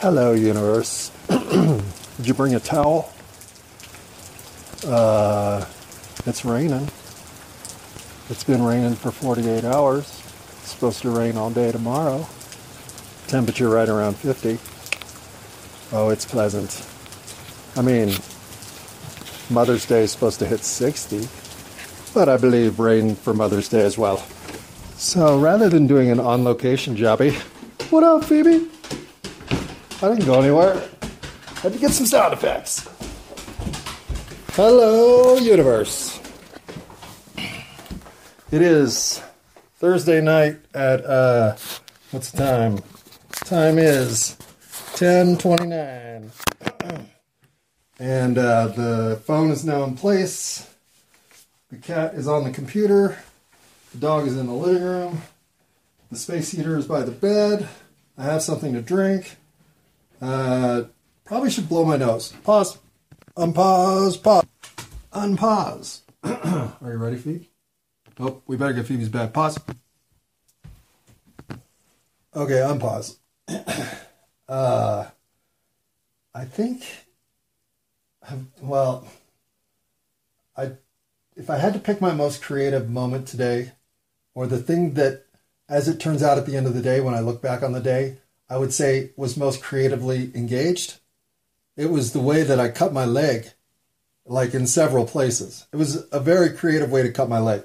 Hello, universe. Did you bring a towel? Uh, it's raining. It's been raining for 48 hours. It's supposed to rain all day tomorrow. Temperature right around 50. Oh, it's pleasant. I mean, Mother's Day is supposed to hit 60, but I believe rain for Mother's Day as well. So rather than doing an on location jobby, what up, Phoebe? I didn't go anywhere. I Had to get some sound effects. Hello, universe. It is Thursday night at uh what's the time? Time is 10:29. and uh, the phone is now in place. The cat is on the computer. The dog is in the living room. The space heater is by the bed. I have something to drink. Uh, probably should blow my nose. Pause. Unpause. Pause. Unpause. Are you ready, Phoebe? Oh, we better get Phoebe's back. Pause. Okay, unpause. uh, I think. Well, I if I had to pick my most creative moment today, or the thing that, as it turns out at the end of the day, when I look back on the day, I would say was most creatively engaged, it was the way that I cut my leg, like in several places. It was a very creative way to cut my leg.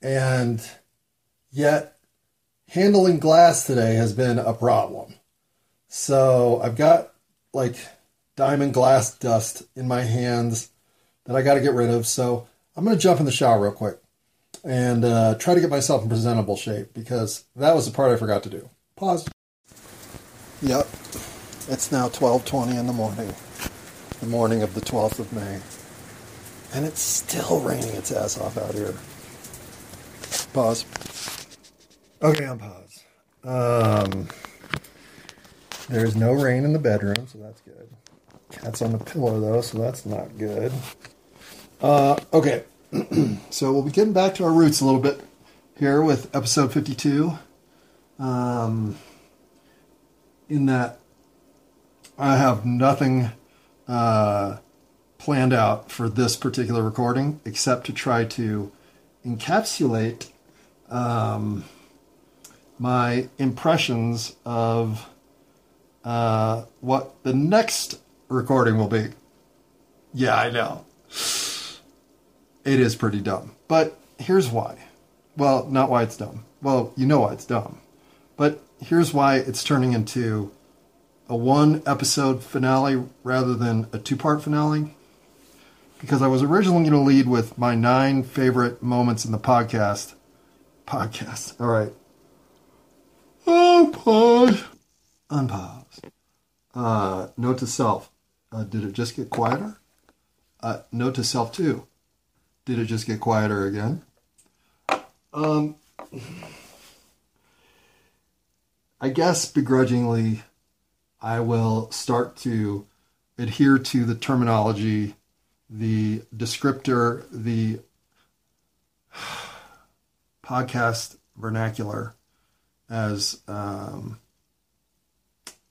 And yet, handling glass today has been a problem. So I've got like diamond glass dust in my hands that I got to get rid of. So I'm going to jump in the shower real quick and uh, try to get myself in presentable shape because that was the part I forgot to do. Pause. Yep, it's now 12:20 in the morning, the morning of the 12th of May, and it's still raining its ass off out here. Pause. Okay, I'm pause. Um, there's no rain in the bedroom, so that's good. Cat's on the pillow though, so that's not good. Uh, okay, so we'll be getting back to our roots a little bit here with episode 52. Um, in that I have nothing uh, planned out for this particular recording except to try to encapsulate um, my impressions of uh, what the next recording will be. Yeah, I know. It is pretty dumb. But here's why. Well, not why it's dumb. Well, you know why it's dumb. But here's why it's turning into a one episode finale rather than a two part finale. Because I was originally going to lead with my nine favorite moments in the podcast. Podcast. All right. Unpause. Unpause. Uh, note to self. Uh, did it just get quieter? Uh, note to self too. Did it just get quieter again? Um. I guess begrudgingly, I will start to adhere to the terminology, the descriptor, the podcast vernacular as um,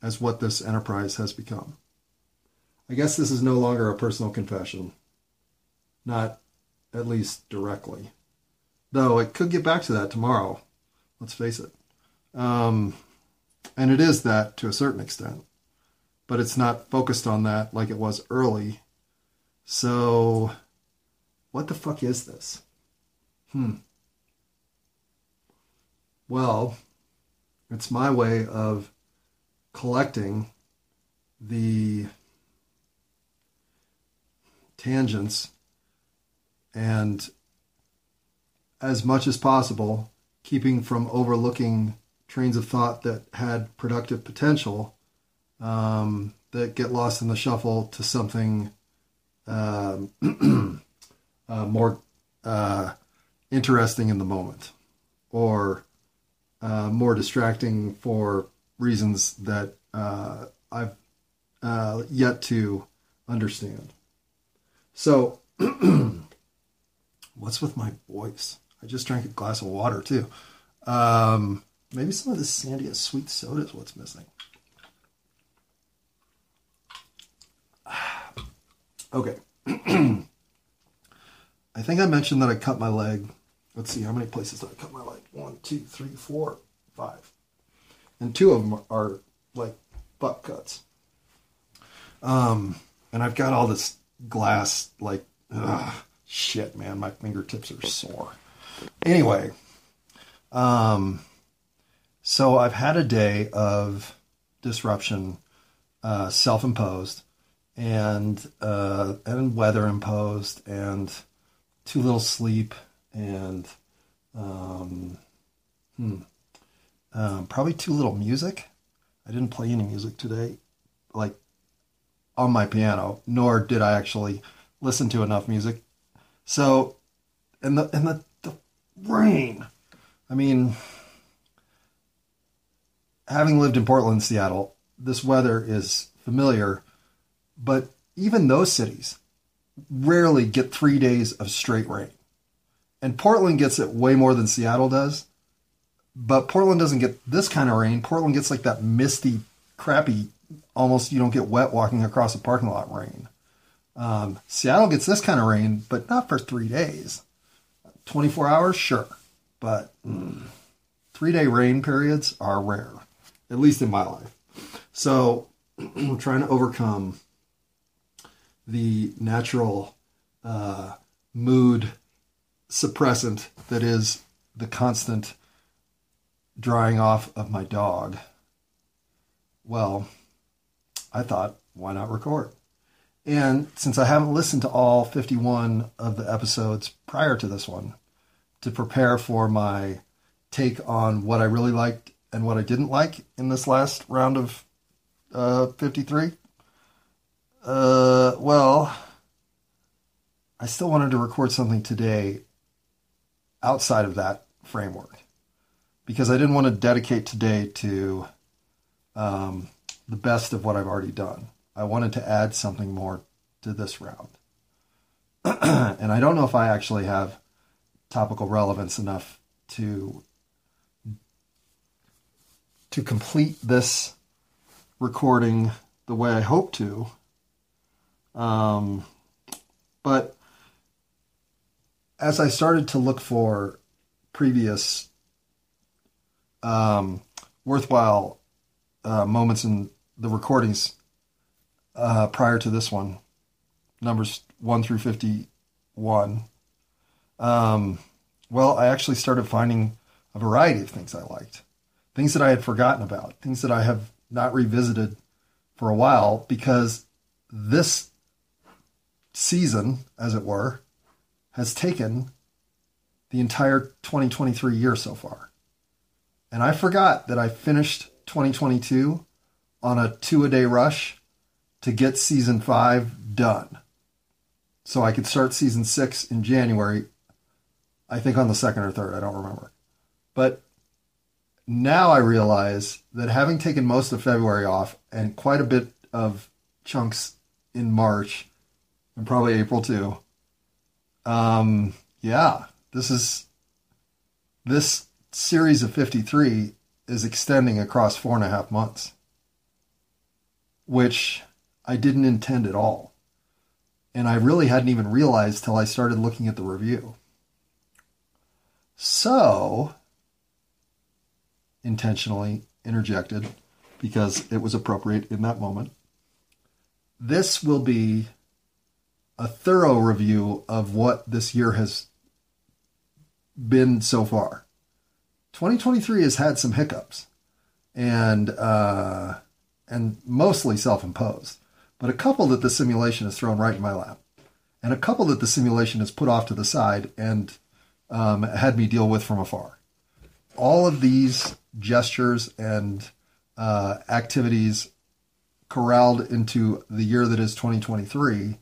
as what this enterprise has become. I guess this is no longer a personal confession, not at least directly, though it could get back to that tomorrow. Let's face it. Um, and it is that to a certain extent, but it's not focused on that like it was early. So, what the fuck is this? Hmm. Well, it's my way of collecting the tangents and as much as possible keeping from overlooking trains of thought that had productive potential um, that get lost in the shuffle to something um, uh, more uh, interesting in the moment or uh, more distracting for reasons that uh, I've uh, yet to understand. So, what's with my voice? I just drank a glass of water too. Um, Maybe some of this Sandia sweet soda is what's missing. okay. I think I mentioned that I cut my leg. Let's see, how many places did I cut my leg? One, two, three, four, five. And two of them are, like butt cuts. Um, and I've got all this glass, like, ugh, shit, man, my fingertips are sore. Anyway, um, so I've had a day of disruption, uh, self-imposed, and uh, and weather imposed, and too little sleep, and um, hmm, um, probably too little music. I didn't play any music today, like on my piano, nor did I actually listen to enough music. So, and the and the, the rain. I mean, having lived in Portland, Seattle, this weather is familiar, but even those cities rarely get three days of straight rain. And Portland gets it way more than Seattle does. But Portland doesn't get this kind of rain. Portland gets like that misty, crappy, almost you don't get wet walking across a parking lot rain. Um, Seattle gets this kind of rain, but not for three days. 24 hours, sure. But mm, three day rain periods are rare, at least in my life. So I'm trying to overcome the natural uh, mood suppressant that is the constant drying off of my dog. Well, I thought, why not record? And since I haven't listened to all 51 of the episodes prior to this one to prepare for my take on what I really liked and what I didn't like in this last round of uh, 53, uh, well, I still wanted to record something today outside of that framework because I didn't want to dedicate today to um, the best of what I've already done. I wanted to add something more to this round. and I don't know if I actually have topical relevance enough to to complete this recording the way I hope to. Um, but as I started to look for previous um, worthwhile uh, moments in the recordings uh, prior to this one, numbers 1 through 51, um, well, I actually started finding a variety of things I liked, things that I had forgotten about, things that I have not revisited for a while because this season, as it were, has taken the entire 2023 year so far. And I forgot that I finished 2022 on a two a day rush to get season five done. So I could start season six in January, I think on the second or third, I don't remember. But now I realize that having taken most of February off and quite a bit of chunks in March and probably April too, um, yeah, this is this series of 53 is extending across four and a half months, which I didn't intend at all. And I really hadn't even realized till I started looking at the review. So, intentionally interjected because it was appropriate in that moment. This will be a thorough review of what this year has been so far. 2023 has had some hiccups and uh, and mostly self-imposed, but a couple that the simulation has thrown right in my lap, and a couple that the simulation has put off to the side and um, had me deal with from afar. All of these gestures and uh, activities corralled into the year that is 2023,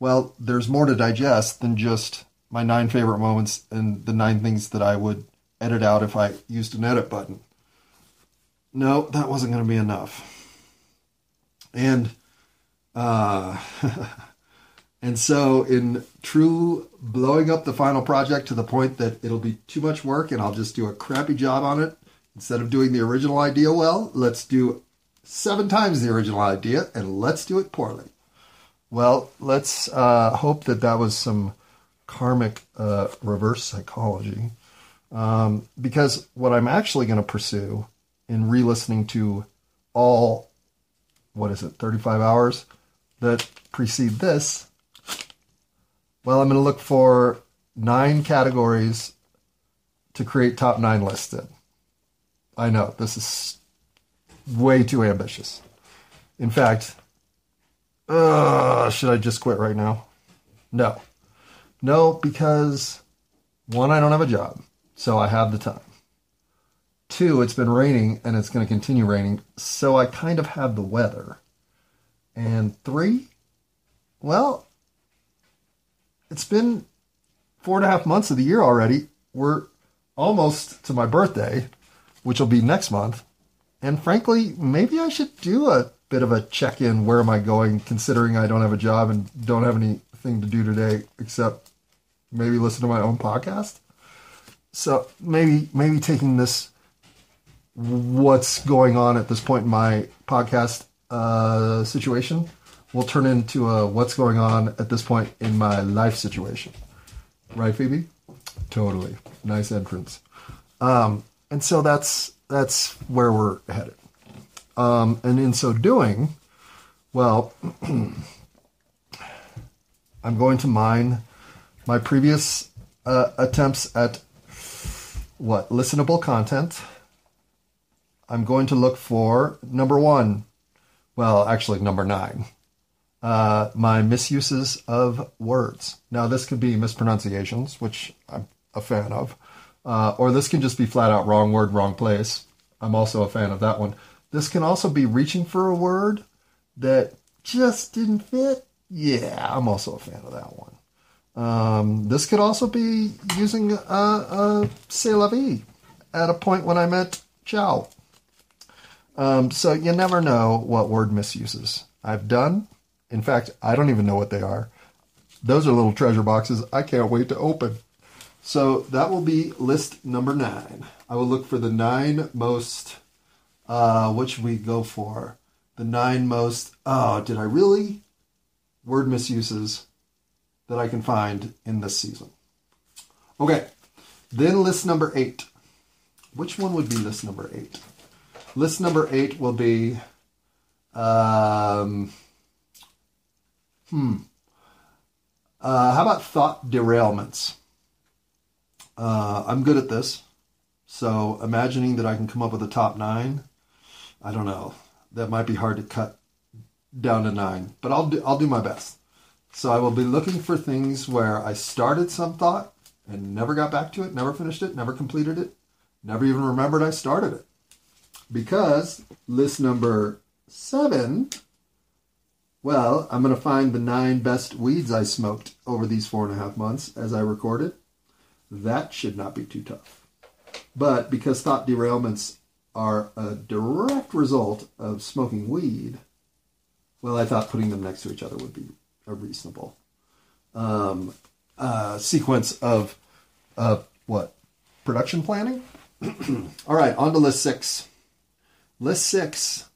well, there's more to digest than just my nine favorite moments and the nine things that I would edit out if I used an edit button. No, that wasn't going to be enough. And uh, and so in true blowing up the final project to the point that it'll be too much work and I'll just do a crappy job on it instead of doing the original idea well, let's do seven times the original idea and let's do it poorly. Well, let's uh, hope that that was some karmic uh, reverse psychology. Um, because what I'm actually going to pursue in re listening to all, what is it, 35 hours that precede this, well, I'm going to look for nine categories to create top nine lists in. I know this is way too ambitious. In fact, uh, should I just quit right now? No. No, because one, I don't have a job, so I have the time. Two, it's been raining and it's going to continue raining, so I kind of have the weather. And three, well, it's been four and a half months of the year already. We're almost to my birthday, which will be next month. And frankly, maybe I should do a bit of a check in. Where am I going, considering I don't have a job and don't have anything to do today except maybe listen to my own podcast? So maybe maybe taking this what's going on at this point in my podcast uh, situation will turn into a what's going on at this point in my life situation. Right, Phoebe? Totally. Nice entrance. Um, and so that's that's where we're headed. Um, and in so doing, well, I'm going to mine my previous uh, attempts at what listenable content. I'm going to look for number one. Well, actually, number nine. Uh, my misuses of words. Now, this could be mispronunciations, which I'm a fan of, uh, or this can just be flat out wrong word, wrong place. I'm also a fan of that one. This can also be reaching for a word that just didn't fit. Yeah, I'm also a fan of that one. Um, this could also be using a, a c'est la vie at a point when I meant ciao. Um, so you never know what word misuses I've done. In fact, I don't even know what they are. Those are little treasure boxes I can't wait to open. So that will be list number nine. I will look for the nine most. Uh, what should we go for? The nine most. Oh, did I really? Word misuses that I can find in this season. Okay, then list number eight. Which one would be list number eight? List number eight will be. Um, hmm. Uh, how about thought derailments? Uh, I'm good at this. So imagining that I can come up with a top nine, I don't know. That might be hard to cut down to nine, but I'll do, I'll do my best. So I will be looking for things where I started some thought and never got back to it, never finished it, never completed it, never even remembered I started it. Because list number seven, well, I'm going to find the nine best weeds I smoked over these four and a half months as I recorded. That should not be too tough. But because thought derailments are a direct result of smoking weed, well, I thought putting them next to each other would be a reasonable um, uh, sequence of uh, what production planning. All right, on to list six. List six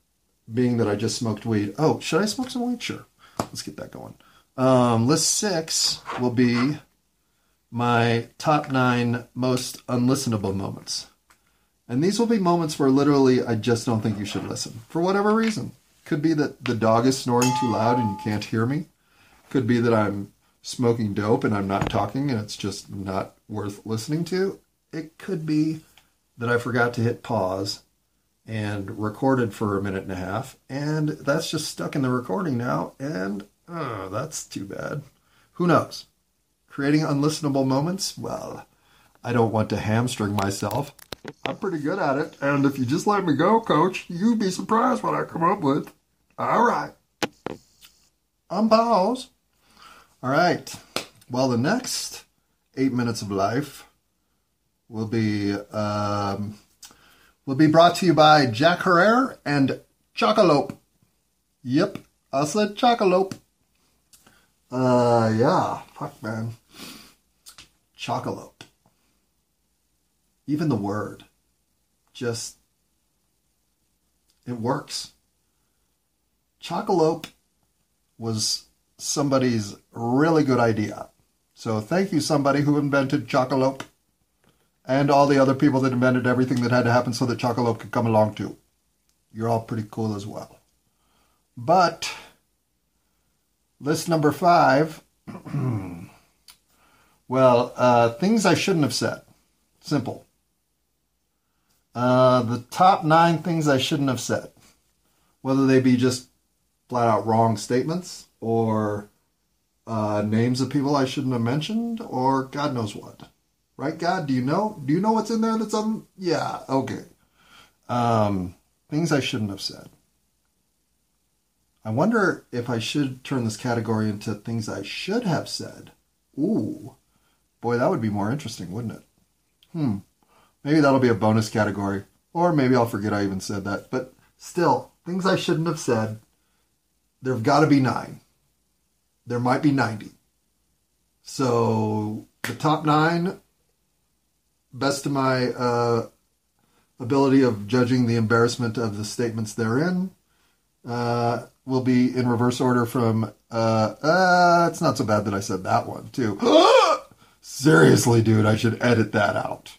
being that I just smoked weed. Oh, should I smoke some weed? Sure. Let's get that going. Um, list six will be my top nine most unlistenable moments. And these will be moments where literally I just don't think you should listen for whatever reason. Could be that the dog is snoring too loud and you can't hear me. Could be that I'm smoking dope and I'm not talking and it's just not worth listening to. It could be that I forgot to hit pause and recorded for a minute and a half and that's just stuck in the recording now and oh, that's too bad. Who knows? Creating unlistenable moments? Well, I don't want to hamstring myself. I'm pretty good at it. And if you just let me go, coach, you'd be surprised what I come up with. All right. Unpause. All right. Well, the next eight minutes of life will be um, will be brought to you by Jack Herer and Chocolope. Yep, I said Chocolope. Uh, yeah, fuck, man. Chocolope. Even the word, just it works. Chocolope was somebody's really good idea. So thank you, somebody who invented Chocolope and all the other people that invented everything that had to happen so that Chocolope could come along too. You're all pretty cool as well. But list number five. well, uh, things I shouldn't have said. Simple. Uh, the top nine things I shouldn't have said, whether they be just flat out wrong statements or uh, names of people I shouldn't have mentioned or God knows what. Right, God? Do you know? Do you know what's in there that's on? Yeah, okay. Um, things I shouldn't have said. I wonder if I should turn this category into things I should have said. Ooh, boy, that would be more interesting, wouldn't it? Hmm. Maybe that'll be a bonus category. Or maybe I'll forget I even said that. But still, things I shouldn't have said. There've got to be nine. There might be 90. So the top nine, best of my uh, ability of judging the embarrassment of the statements therein, uh, will be in reverse order from. Uh, uh, it's not so bad that I said that one too. Seriously, dude, I should edit that out.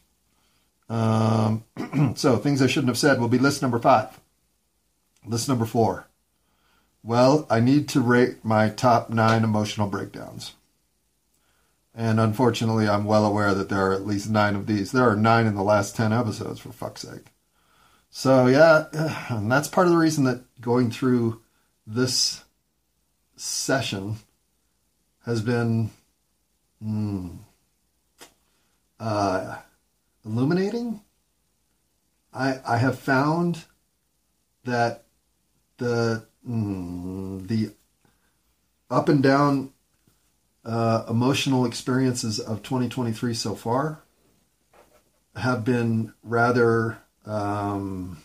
Um, so, things I shouldn't have said will be list number five. List number four. Well, I need to rate my top nine emotional breakdowns. And unfortunately, I'm well aware that there are at least nine of these. There are nine in the last 10 episodes, for fuck's sake. So, yeah, and that's part of the reason that going through this session has been mm, uh, illuminating. I I have found that the mm, the up and down uh, emotional experiences of 2023 so far have been rather um,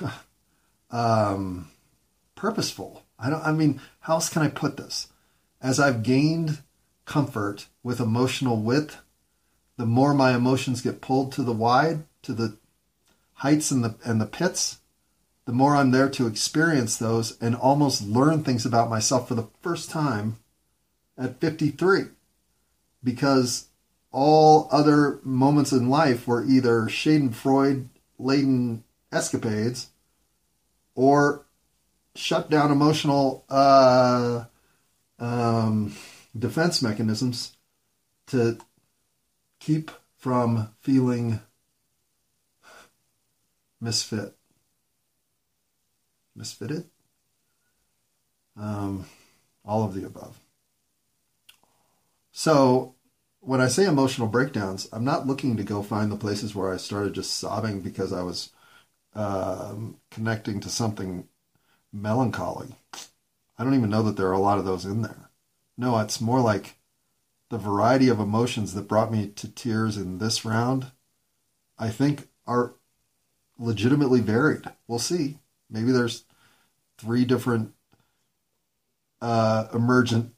um, purposeful. I don't. I mean, how else can I put this? As I've gained comfort with emotional width the more my emotions get pulled to the wide, to the heights and the and the pits, the more I'm there to experience those and almost learn things about myself for the first time at 53. Because all other moments in life were either Schadenfreude laden escapades or shut down emotional uh, um, defense mechanisms to keep from feeling misfit. Misfitted? Um, all of the above. So, when I say emotional breakdowns, I'm not looking to go find the places where I started just sobbing because I was um, connecting to something melancholy. I don't even know that there are a lot of those in there. No, it's more like the variety of emotions that brought me to tears in this round, I think are legitimately varied. We'll see. Maybe there's three different uh, emergent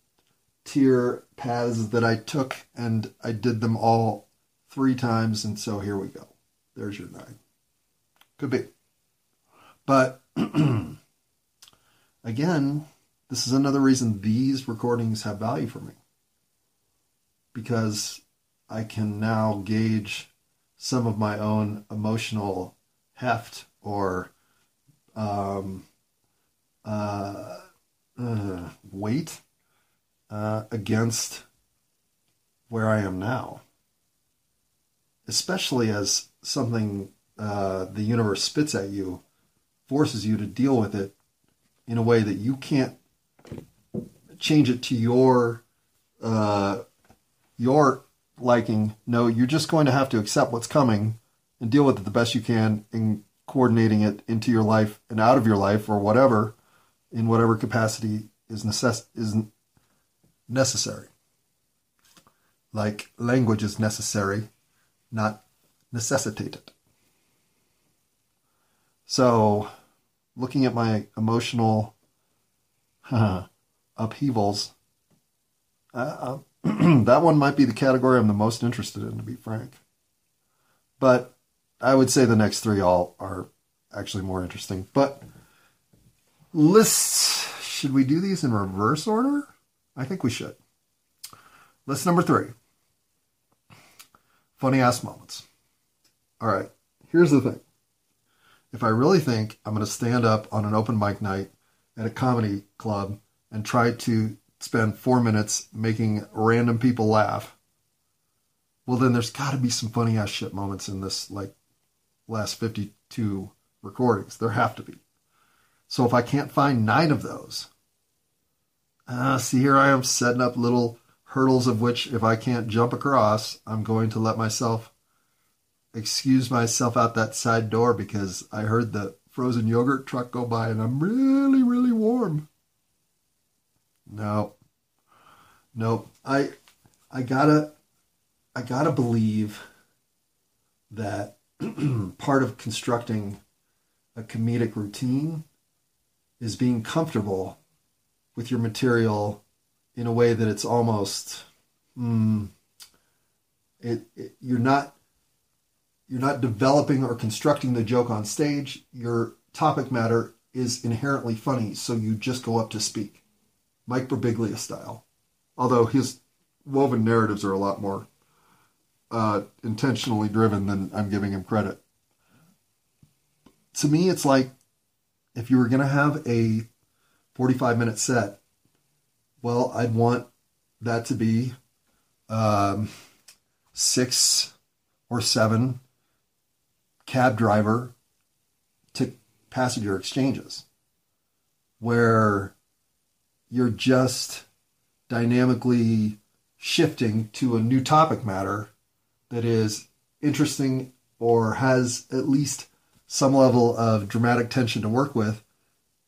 tear paths that I took, and I did them all three times, and so here we go. There's your nine. Could be. But again, this is another reason these recordings have value for me because I can now gauge some of my own emotional heft or um, uh, uh, weight uh, against where I am now. Especially as something uh, the universe spits at you forces you to deal with it in a way that you can't change it to your uh, your liking. No, you're just going to have to accept what's coming and deal with it the best you can in coordinating it into your life and out of your life or whatever in whatever capacity is necess- is necessary. Like language is necessary, not necessitated. So, looking at my emotional upheavals, uh, that one might be the category I'm the most interested in, to be frank. But I would say the next three all are actually more interesting. But lists, should we do these in reverse order? I think we should. List number three funny ass moments. All right, here's the thing. If I really think I'm going to stand up on an open mic night at a comedy club and try to spend four minutes making random people laugh, well, then there's got to be some funny ass shit moments in this, like, last 52 recordings. There have to be. So if I can't find nine of those, uh, see, here I am setting up little hurdles of which, if I can't jump across, I'm going to let myself excuse myself out that side door because I heard the frozen yogurt truck go by and I'm really, really warm. No. Nope. I I gotta I gotta believe that part of constructing a comedic routine is being comfortable with your material in a way that it's almost mm, it, it, you're not you're not developing or constructing the joke on stage your topic matter is inherently funny so you just go up to speak mike birbiglia style. Although his woven narratives are a lot more uh, intentionally driven than i'm giving him credit. To me it's like if you were going to have a 45 minute set well, I'd want that to be um, six or seven cab driver to passenger exchanges where you're just dynamically shifting to a new topic matter that is interesting or has at least some level of dramatic tension to work with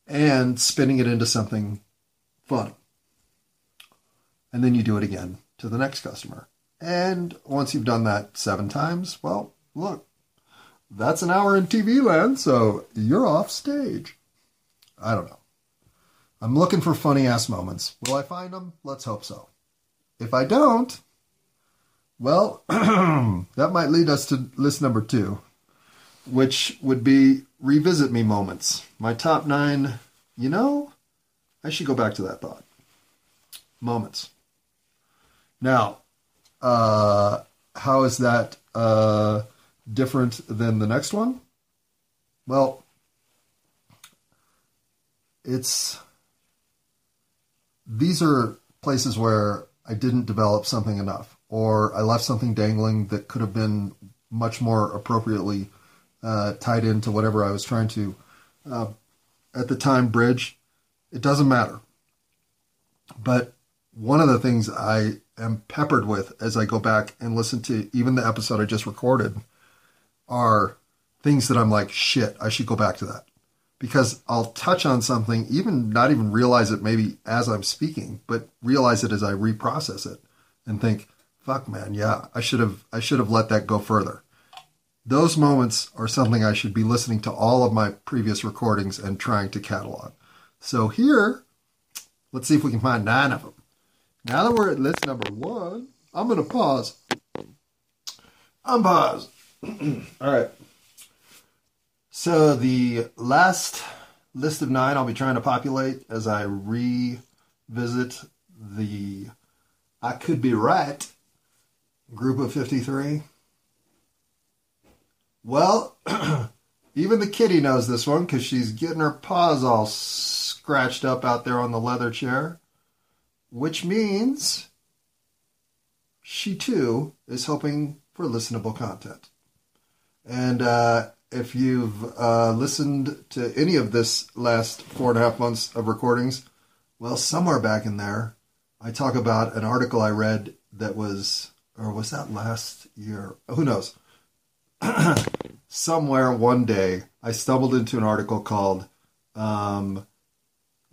and spinning it into something fun. and then you do it again to the next customer. And once you've done that seven times, well, look, that's an hour in TV land, so you're off stage. I don't know. I'm looking for funny ass moments. Will I find them? Let's hope so. If I don't, well, that might lead us to list number two, which would be revisit me moments. My top nine, you know, I should go back to that thought. Moments. Now, uh, how is that uh, different than the next one? Well, it's these are places where I didn't develop something enough, or I left something dangling that could have been much more appropriately uh, tied into whatever I was trying to uh, at the time bridge. It doesn't matter. But one of the things I am peppered with as I go back and listen to even the episode I just recorded are things that I'm like, shit, I should go back to that. Because I'll touch on something, even not even realize it maybe as I'm speaking, but realize it as I reprocess it and think, fuck man, yeah, I should have I should have let that go further. Those moments are something I should be listening to all of my previous recordings and trying to catalog. So here, let's see if we can find nine of them. Now that we're at list number one, I'm to pause. I'm pause. All right. So the last list of nine I'll be trying to populate as I revisit the I Could Be Right group of 53. Well, even the kitty knows this one because she's getting her paws all scratched up out there on the leather chair which means she too is hoping for listenable content. And uh, if you've uh, listened to any of this last four and a half months of recordings, well, somewhere back in there, I talk about an article I read that was, or was that last year? Who knows? somewhere one day, I stumbled into an article called um,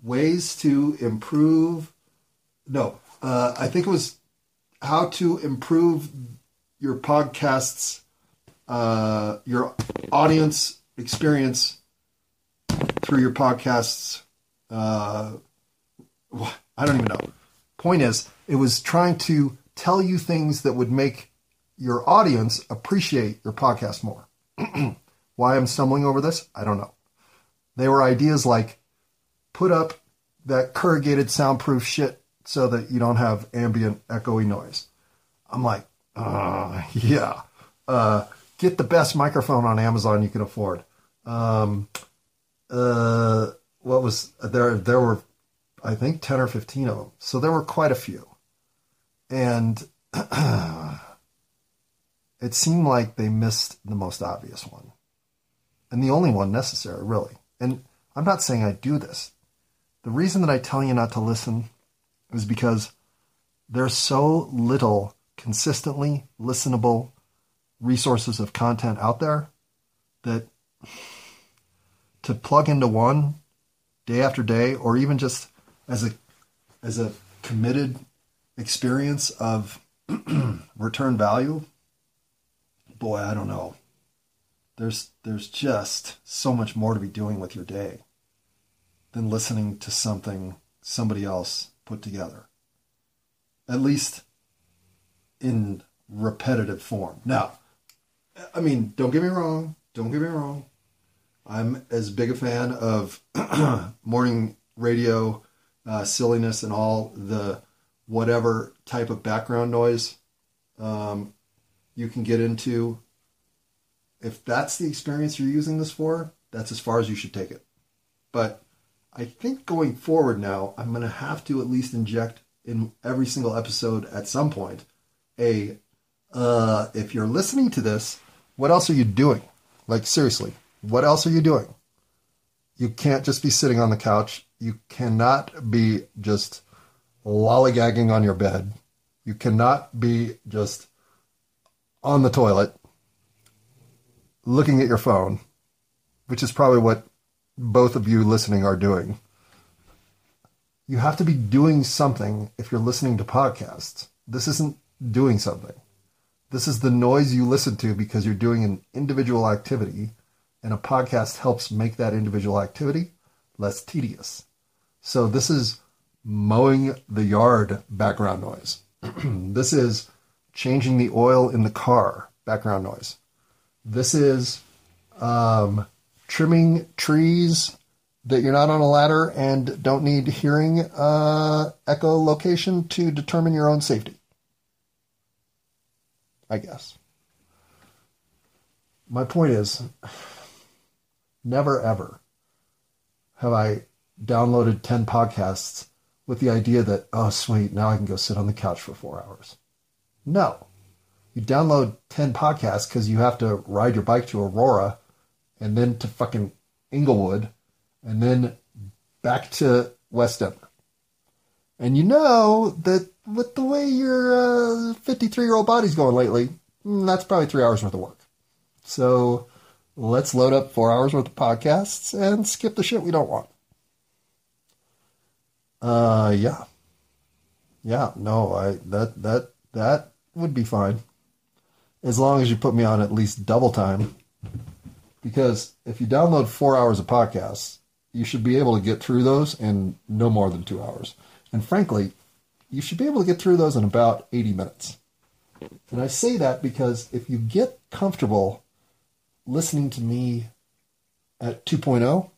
Ways to Improve no, uh, I think it was how to improve your podcast's uh, your audience experience through your podcasts. Uh, I don't even know. Point is, it was trying to tell you things that would make your audience appreciate your podcast more. Why I'm stumbling over this, I don't know. They were ideas like put up that corrugated soundproof shit so that you don't have ambient echoey noise. I'm like, uh, yeah. Uh, get the best microphone on Amazon you can afford. Um, uh, what was there? There were, I think, ten or fifteen of them. So there were quite a few, and it seemed like they missed the most obvious one, and the only one necessary, really. And I'm not saying I do this. The reason that I tell you not to listen is because there's so little consistently listenable resources of content out there that to plug into one day after day or even just as a as a committed experience of return value boy i don't know there's there's just so much more to be doing with your day than listening to something somebody else put together at least in repetitive form. Now, I mean, don't get me wrong. Don't get me wrong. I'm as big a fan of morning radio uh, silliness and all the whatever type of background noise um, you can get into. If that's the experience you're using this for, that's as far as you should take it. But I think going forward now, I'm going to have to at least inject in every single episode at some point a uh, if you're listening to this, what else are you doing? Like, seriously, what else are you doing? You can't just be sitting on the couch. You cannot be just lollygagging on your bed. You cannot be just on the toilet looking at your phone, which is probably what both of you listening are doing. You have to be doing something if you're listening to podcasts. This isn't doing something. This is the noise you listen to because you're doing an individual activity, and a podcast helps make that individual activity less tedious. So, this is mowing the yard background noise. this is changing the oil in the car background noise. This is um, trimming trees that you're not on a ladder and don't need hearing uh, echolocation to determine your own safety. I guess. My point is never ever have I downloaded 10 podcasts with the idea that, oh, sweet, now I can go sit on the couch for four hours. No. You download 10 podcasts because you have to ride your bike to Aurora and then to fucking Englewood and then back to West Denver. And you know that with the way your 53 uh, year old body's going lately, mm, that's probably three hours worth of work. So let's load up four hours worth of podcasts and skip the shit we don't want. Uh, yeah, yeah, no, I that that that would be fine, as long as you put me on at least double time. Because if you download four hours of podcasts, you should be able to get through those in no more than two hours. And frankly, you should be able to get through those in about 80 minutes. And I say that because if you get comfortable listening to me at 2.0,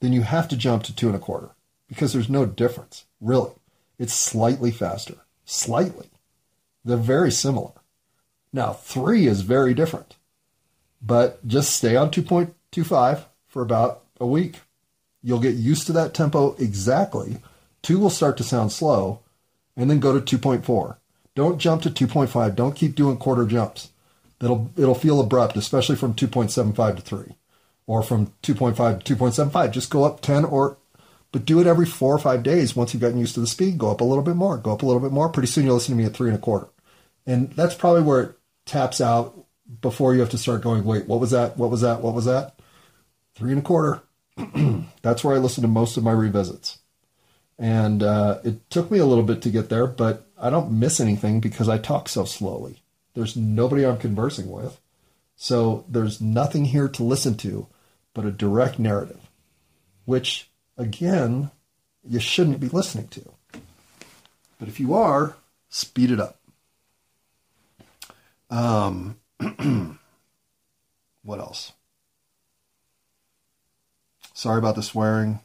then you have to jump to two and a quarter because there's no difference, really. It's slightly faster, slightly. They're very similar. Now, three is very different, but just stay on 2.25 for about a week. You'll get used to that tempo exactly. Two will start to sound slow, and then go to 2.4. Don't jump to 2.5. Don't keep doing quarter jumps. It'll it'll feel abrupt, especially from 2.75 to 3 or from 2.5 to 2.75. Just go up 10 or but do it every four or five days once you've gotten used to the speed. Go up a little bit more, go up a little bit more. Pretty soon you'll listen to me at three and a quarter. And that's probably where it taps out before you have to start going, wait, what was that? What was that? What was that? Three and a quarter. that's where I listen to most of my revisits. And uh, it took me a little bit to get there, but I don't miss anything because I talk so slowly. There's nobody I'm conversing with. So there's nothing here to listen to but a direct narrative, which, again, you shouldn't be listening to. But if you are, speed it up. Um, what else? Sorry about the swearing.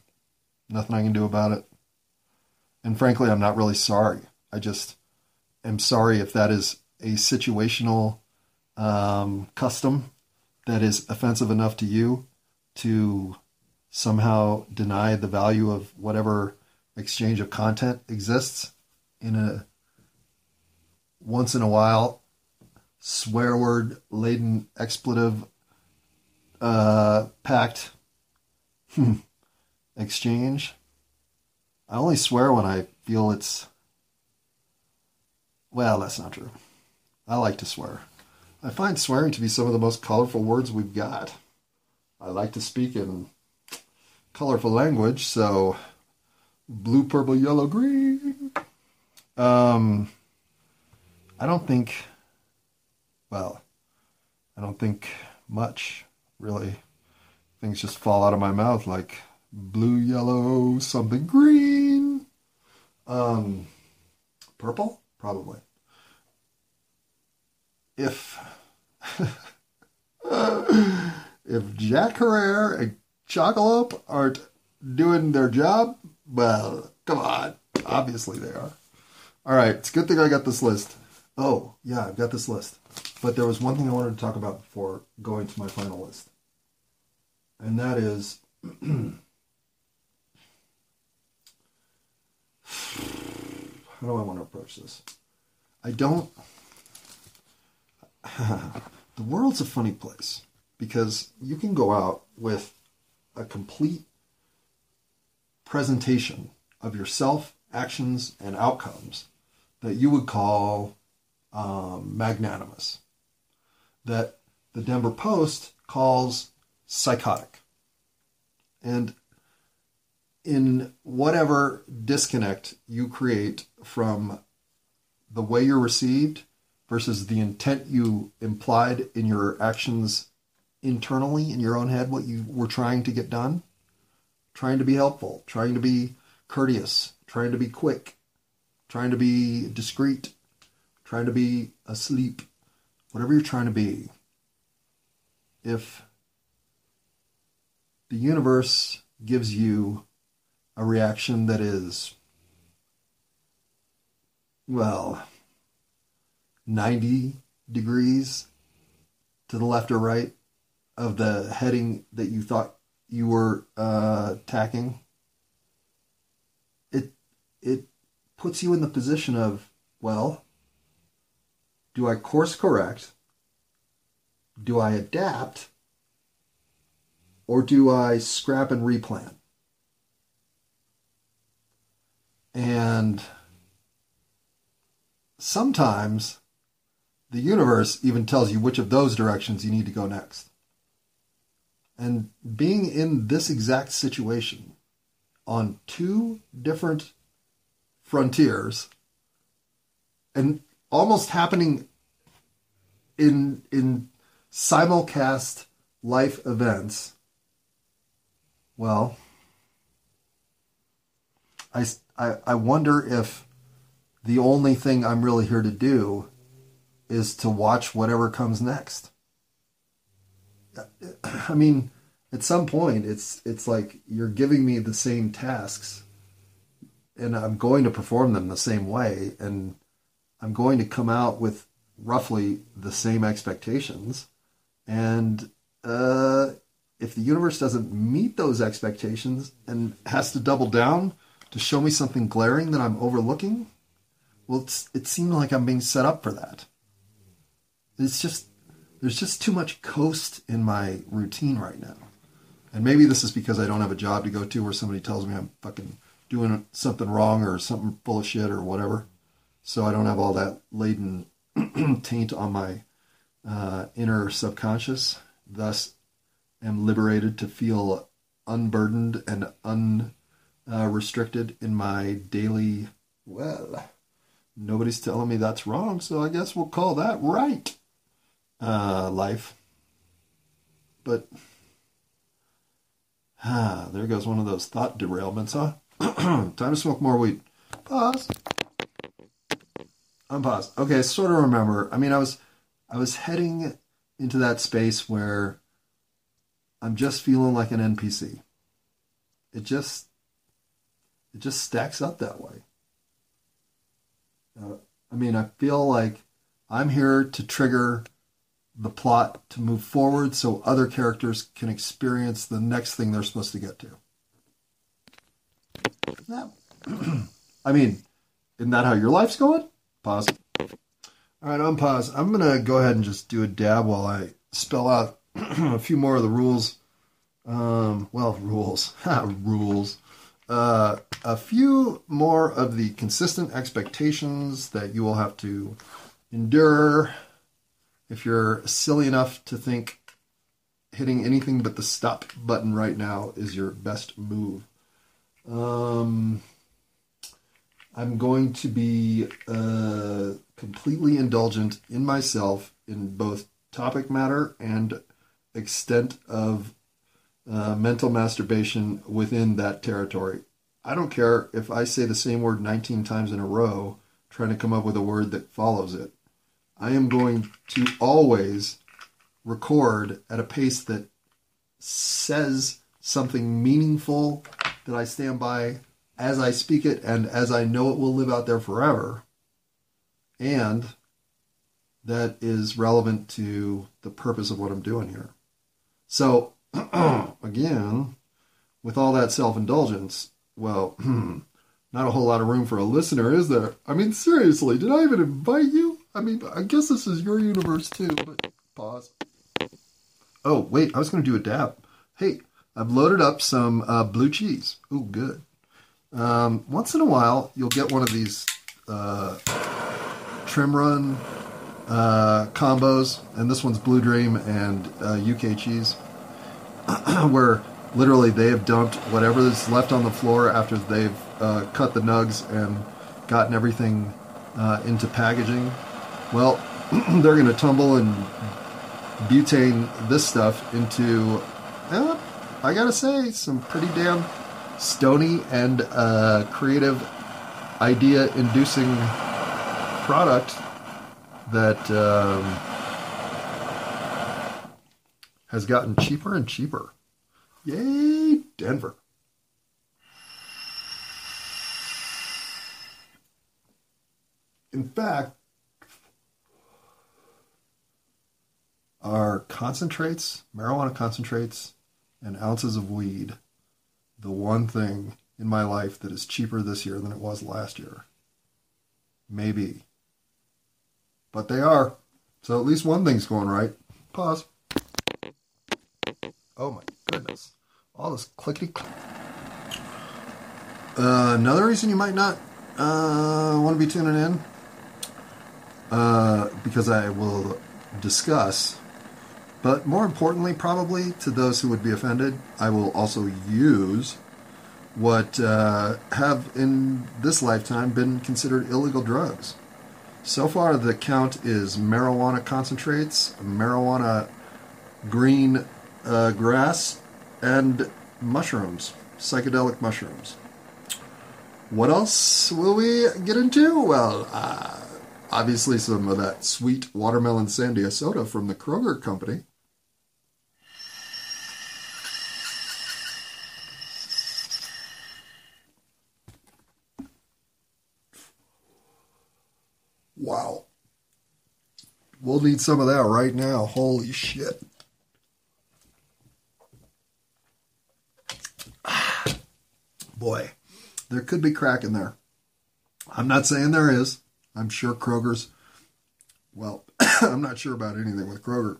Nothing I can do about it. And frankly, I'm not really sorry. I just am sorry if that is a situational um, custom that is offensive enough to you to somehow deny the value of whatever exchange of content exists in a once in a while swear word laden expletive uh, packed exchange. I only swear when I feel it's. Well, that's not true. I like to swear. I find swearing to be some of the most colorful words we've got. I like to speak in colorful language, so blue, purple, yellow, green. Um, I don't think, well, I don't think much, really. Things just fall out of my mouth like blue, yellow, something green. Um, purple? Probably. If if Jack Herer and Chocolope aren't doing their job, well, come on. Obviously they are. All right, it's a good thing I got this list. Oh, yeah, I've got this list. But there was one thing I wanted to talk about before going to my final list. And that is how do I want to approach this? I don't. the world's a funny place because you can go out with a complete presentation of yourself, actions, and outcomes that you would call um, magnanimous, that the Denver Post calls psychotic. And in whatever disconnect you create from the way you're received versus the intent you implied in your actions internally in your own head, what you were trying to get done, trying to be helpful, trying to be courteous, trying to be quick, trying to be discreet, trying to be asleep, whatever you're trying to be. If the universe gives you a reaction that is, well, 90 degrees to the left or right of the heading that you thought you were uh, tacking, it it puts you in the position of, well, do I course correct? Do I adapt? Or do I scrap and replan? And sometimes the universe even tells you which of those directions you need to go next. And being in this exact situation on two different frontiers and almost happening in in simulcast life events well I, I, I wonder if the only thing I'm really here to do is to watch whatever comes next. I mean, at some point, it's it's like you're giving me the same tasks, and I'm going to perform them the same way, and I'm going to come out with roughly the same expectations, and uh, if the universe doesn't meet those expectations and has to double down to show me something glaring that I'm overlooking, well, it seemed like I'm being set up for that. It's just, there's just too much coast in my routine right now. And maybe this is because I don't have a job to go to where somebody tells me I'm fucking doing something wrong or something bullshit or whatever. So I don't have all that laden taint on my uh, inner subconscious. Thus, am liberated to feel unburdened and un uh, restricted in my daily, well, nobody's telling me that's wrong, so I guess we'll call that right uh, life. But, ah, there goes one of those thought derailments, huh? Time to smoke more weed. Pause. Unpause. Okay, I sort of remember. I mean, I was, I was heading into that space where I'm just feeling like an NPC. It just it just stacks up that way. Uh, I mean, I feel like I'm here to trigger the plot to move forward so other characters can experience the next thing they're supposed to get to. Yeah. I mean, isn't that how your life's going? Pause. All right, on pause. I'm going to go ahead and just do a dab while I spell out a few more of the rules. Um, well, rules. rules. Uh, a few more of the consistent expectations that you will have to endure if you're silly enough to think hitting anything but the stop button right now is your best move. Um, I'm going to be uh, completely indulgent in myself in both topic matter and extent of uh, mental masturbation within that territory. I don't care if I say the same word 19 times in a row, trying to come up with a word that follows it. I am going to always record at a pace that says something meaningful that I stand by as I speak it and as I know it will live out there forever, and that is relevant to the purpose of what I'm doing here. So, again, with all that self indulgence, well, not a whole lot of room for a listener, is there? I mean, seriously, did I even invite you? I mean, I guess this is your universe too, but pause. Oh, wait, I was going to do a dab. Hey, I've loaded up some uh, blue cheese. Oh, good. Um, once in a while, you'll get one of these uh, trim run uh, combos, and this one's Blue Dream and UK uh, cheese, where literally they have dumped whatever is left on the floor after they've uh, cut the nugs and gotten everything uh, into packaging. Well, they're going to tumble and butane this stuff into, I gotta say, some pretty damn stony and uh, creative idea inducing product that um, has gotten cheaper and cheaper. Yay, Denver. In fact, are concentrates, marijuana concentrates, and ounces of weed the one thing in my life that is cheaper this year than it was last year. Maybe. But they are. So at least one thing's going right. Pause. Oh my goodness. All this clickety click. Uh, another reason you might not uh, want to be tuning in, uh, because I will discuss, but more importantly, probably to those who would be offended, I will also use what uh, have in this lifetime been considered illegal drugs. So far, the count is marijuana concentrates, marijuana green uh, grass, and mushrooms, psychedelic mushrooms. What else will we get into? Well, uh, obviously, some of that sweet watermelon sandia soda from the Kroger Company. Wow. We'll need some of that right now. Holy shit. Boy, there could be crack in there. I'm not saying there is. I'm sure Kroger's, well, I'm not sure about anything with Kroger.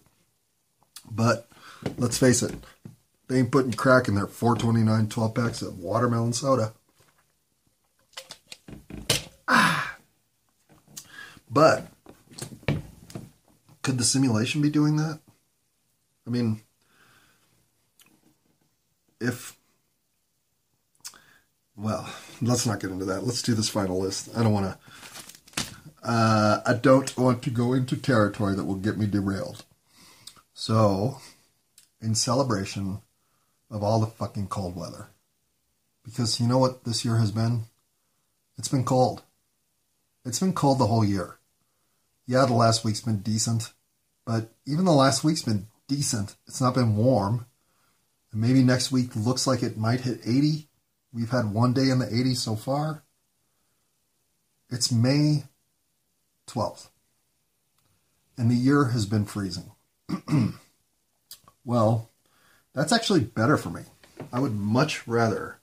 But let's face it, they ain't putting crack in their 429 12 packs of watermelon soda. Ah. But could the simulation be doing that? I mean, if well, let's not get into that. Let's do this final list. I don't want to. Uh, I don't want to go into territory that will get me derailed. So, in celebration of all the fucking cold weather, because you know what this year has been? It's been cold. It's been cold the whole year yeah, the last week's been decent, but even the last week's been decent. It's not been warm. And maybe next week looks like it might hit 80. We've had one day in the 80s so far. It's May 12th. And the year has been freezing. well, that's actually better for me. I would much rather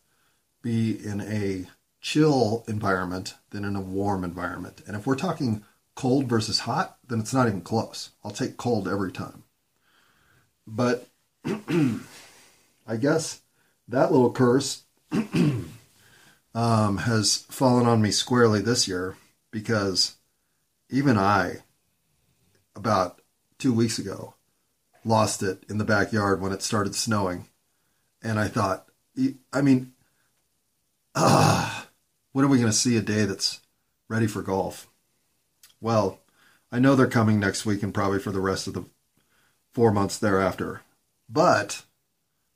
be in a chill environment than in a warm environment. And if we're talking cold versus hot, then it's not even close. I'll take cold every time. But I guess that little curse um, has fallen on me squarely this year because even I, about two weeks ago, lost it in the backyard when it started snowing. And I thought, I mean, ah, when are we going to see a day that's ready for golf? Well, I know they're coming next week and probably for the rest of the four months thereafter. But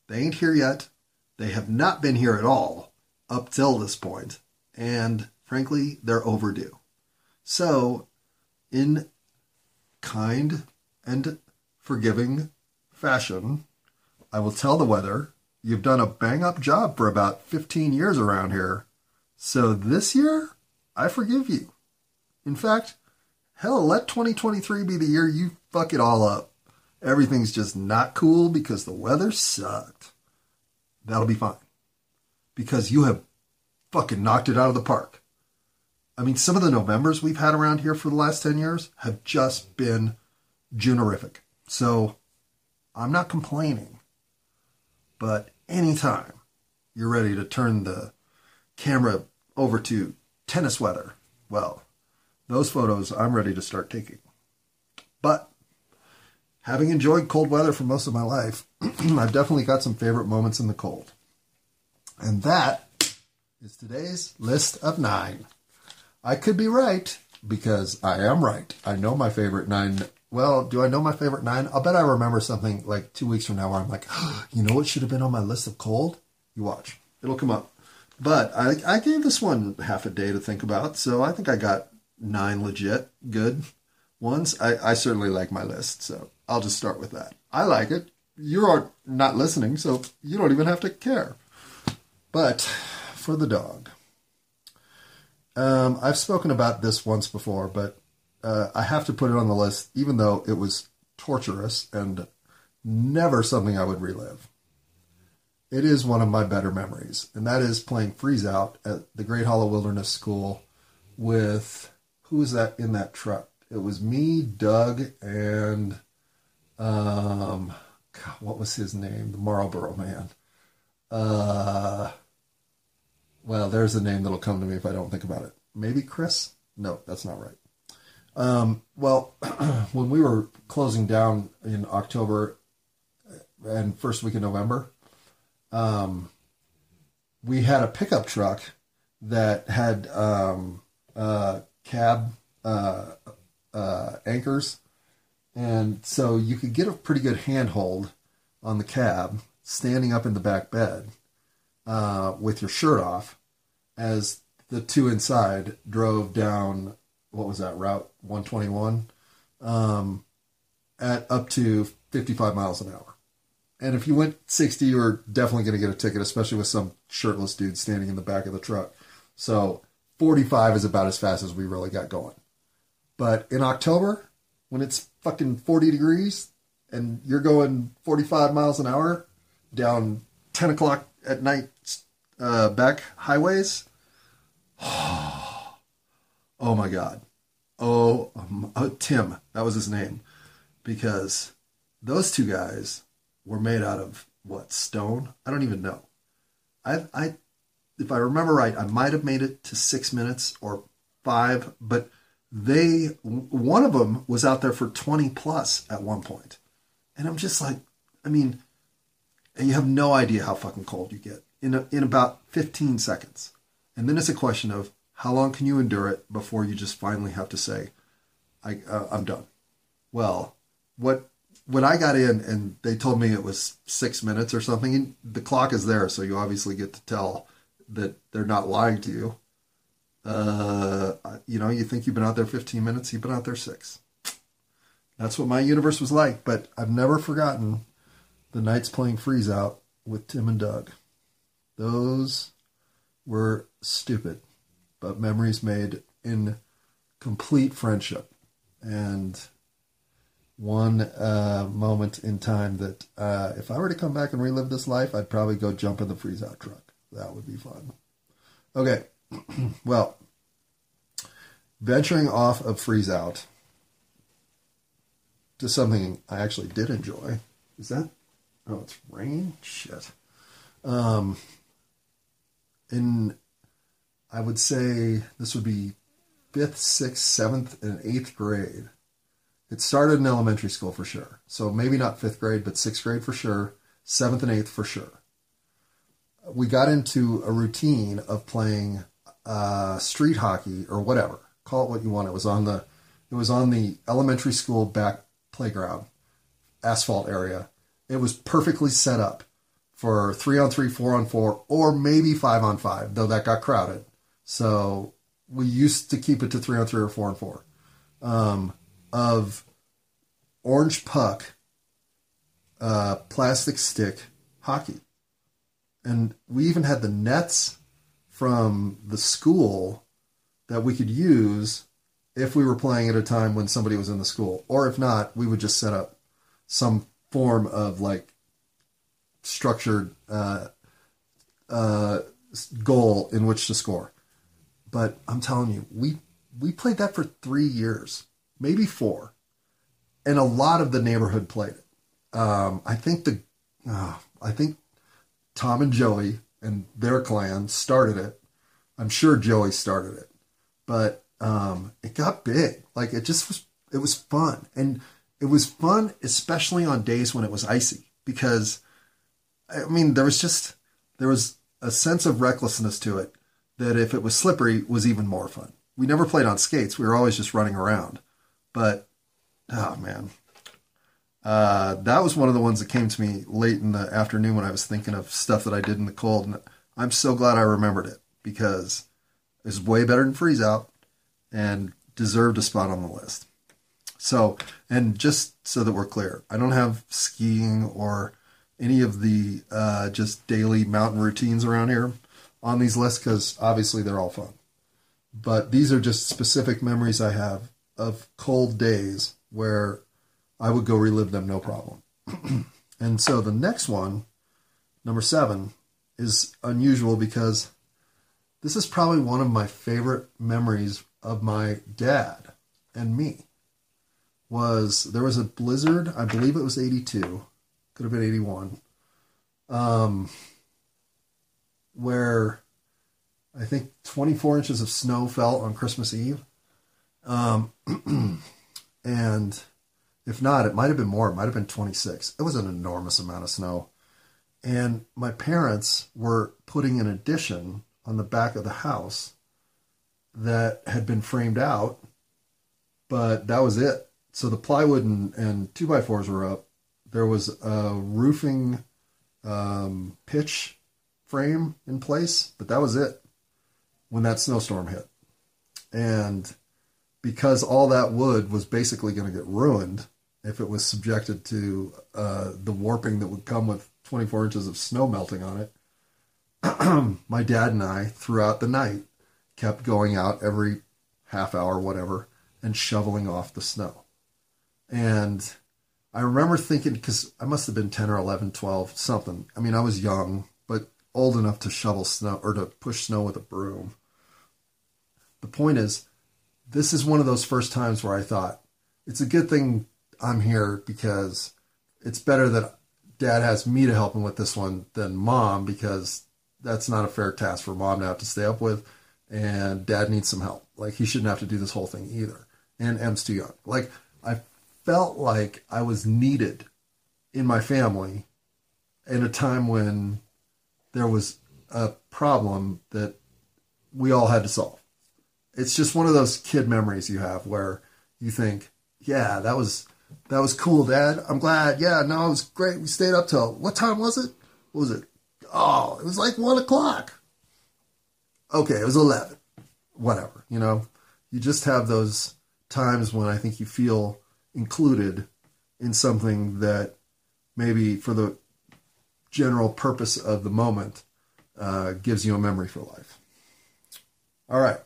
they ain't here yet. They have not been here at all up till this point, and frankly, they're overdue. So, in kind and forgiving fashion, I will tell the weather you've done a bang up job for about 15 years around here. So this year, I forgive you. In fact, hell, let 2023 be the year you fuck it all up. Everything's just not cool because the weather sucked. That'll be fine because you have fucking knocked it out of the park. I mean, some of the Novembers we've had around here for the last 10 years have just been Junerific. So I'm not complaining. But anytime you're ready to turn the camera over to tennis weather, well, those photos I'm ready to start taking. But having enjoyed cold weather for most of my life, I've definitely got some favorite moments in the cold. And that is today's list of nine. I could be right because I am right. I know my favorite nine. Well, do I know my favorite nine? I'll bet I remember something like two weeks from now where I'm like, oh, you know what should have been on my list of cold? You watch. It'll come up. But I, I gave this one half a day to think about, so I think I got nine legit good ones. I, I certainly like my list, so I'll just start with that. I like it. You are not listening, so you don't even have to care. But for the dog, um, I've spoken about this once before, but uh, I have to put it on the list, even though it was torturous and never something I would relive. It is one of my better memories, and that is playing freeze out at the Great Hollow Wilderness School with who was that in that truck? It was me, Doug, and um, God, what was his name? The Marlboro man. Uh, well, there's a name that'll come to me if I don't think about it. Maybe Chris? No, that's not right. Um, well, when we were closing down in October and first week of November, um, we had a pickup truck that had um, uh, cab uh, uh, anchors, and so you could get a pretty good handhold on the cab, standing up in the back bed uh, with your shirt off, as the two inside drove down what was that route 121 um, at up to 55 miles an hour. And if you went 60, you were definitely going to get a ticket, especially with some shirtless dude standing in the back of the truck. So 45 is about as fast as we really got going. But in October, when it's fucking 40 degrees and you're going 45 miles an hour down 10 o'clock at night uh, back highways, oh my God. Oh, um, uh, Tim, that was his name. Because those two guys were made out of what, stone? I don't even know. I, I if I remember right, I might have made it to six minutes or five, but they, one of them was out there for 20 plus at one. And I'm just like, I mean, you have no idea how fucking cold you get in, a, in about 15 seconds. And then it's a question of how long can you endure it before you just finally have to say, I, uh, I'm done. Well, what when I got in and they told me it was six minutes or something, the clock is there, so you obviously get to tell that they're not lying to you. Uh, you know, you think you've been out there 15 minutes, you've been out there six. That's what my universe was like, but I've never forgotten the nights playing freeze out with Tim and Doug. Those were stupid, but memories made in complete friendship and one uh, moment in time that uh, if I were to come back and relive this life, I'd probably go jump in the freeze out truck. That would be fun. Okay, well, venturing off of freeze out to something I actually did enjoy. Is that? Oh, it's rain. Shit. Um, in I would say this would be fifth, sixth, seventh, and eighth grade. It started in elementary school for sure. So maybe not fifth grade, but sixth grade for sure. Seventh and eighth for sure. We got into a routine of playing uh, street hockey or whatever. Call it what you want. It was on the it was on the elementary school back playground, asphalt area. It was perfectly set up for three on three, four on four, or maybe five on five, though that got crowded. So we used to keep it to three on three or four on four. Um, of orange puck, uh, plastic stick hockey. And we even had the nets from the school that we could use if we were playing at a time when somebody was in the school. Or if not, we would just set up some form of like structured uh, uh, goal in which to score. But I'm telling you, we we played that for three years, maybe four, and a lot of the neighborhood played it. Um, I think the uh, I think Tom and Joey and their clan started it. I'm sure Joey started it, but um, it got big. Like it just was. It was fun, and it was fun, especially on days when it was icy, because I mean there was just there was a sense of recklessness to it that if it was slippery was even more fun. We never played on skates. We were always just running around. But oh man. Uh, that was one of the ones that came to me late in the afternoon when I was thinking of stuff that I did in the cold. And I'm so glad I remembered it because it's way better than freeze out and deserved a spot on the list. So, and just so that we're clear, I don't have skiing or any of the uh, just daily mountain routines around here on these lists because obviously they're all fun. But these are just specific memories I have of cold days where I would go relive them no problem. and so the next one, number seven, is unusual because this is probably one of my favorite memories of my dad and me. Was there was a blizzard? I believe it was 82, could have been 81. Um, where I think 24 inches of snow fell on Christmas Eve. Um, and if not, it might have been more. It might have been 26. It was an enormous amount of snow. And my parents were putting an addition on the back of the house that had been framed out, but that was it. So the plywood and, and two by fours were up. There was a roofing um, pitch frame in place, but that was it when that snowstorm hit. And because all that wood was basically going to get ruined if it was subjected to uh, the warping that would come with 24 inches of snow melting on it, my dad and I, throughout the night, kept going out every half hour, whatever, and shoveling off the snow. And I remember thinking, because I must have been 10 or 11, 12, something. I mean, I was young, but old enough to shovel snow or to push snow with a broom. The point is, this is one of those first times where I thought, it's a good thing I'm here because it's better that dad has me to help him with this one than mom because that's not a fair task for mom to have to stay up with and dad needs some help. Like he shouldn't have to do this whole thing either. And M's too young. Like I felt like I was needed in my family in a time when there was a problem that we all had to solve. It's just one of those kid memories you have where you think, yeah, that was that was cool, Dad. I'm glad. Yeah, no, it was great. We stayed up till what time was it? What was it? Oh, it was like one o'clock. Okay, it was eleven. Whatever, you know. You just have those times when I think you feel included in something that maybe for the general purpose of the moment uh, gives you a memory for life. All right.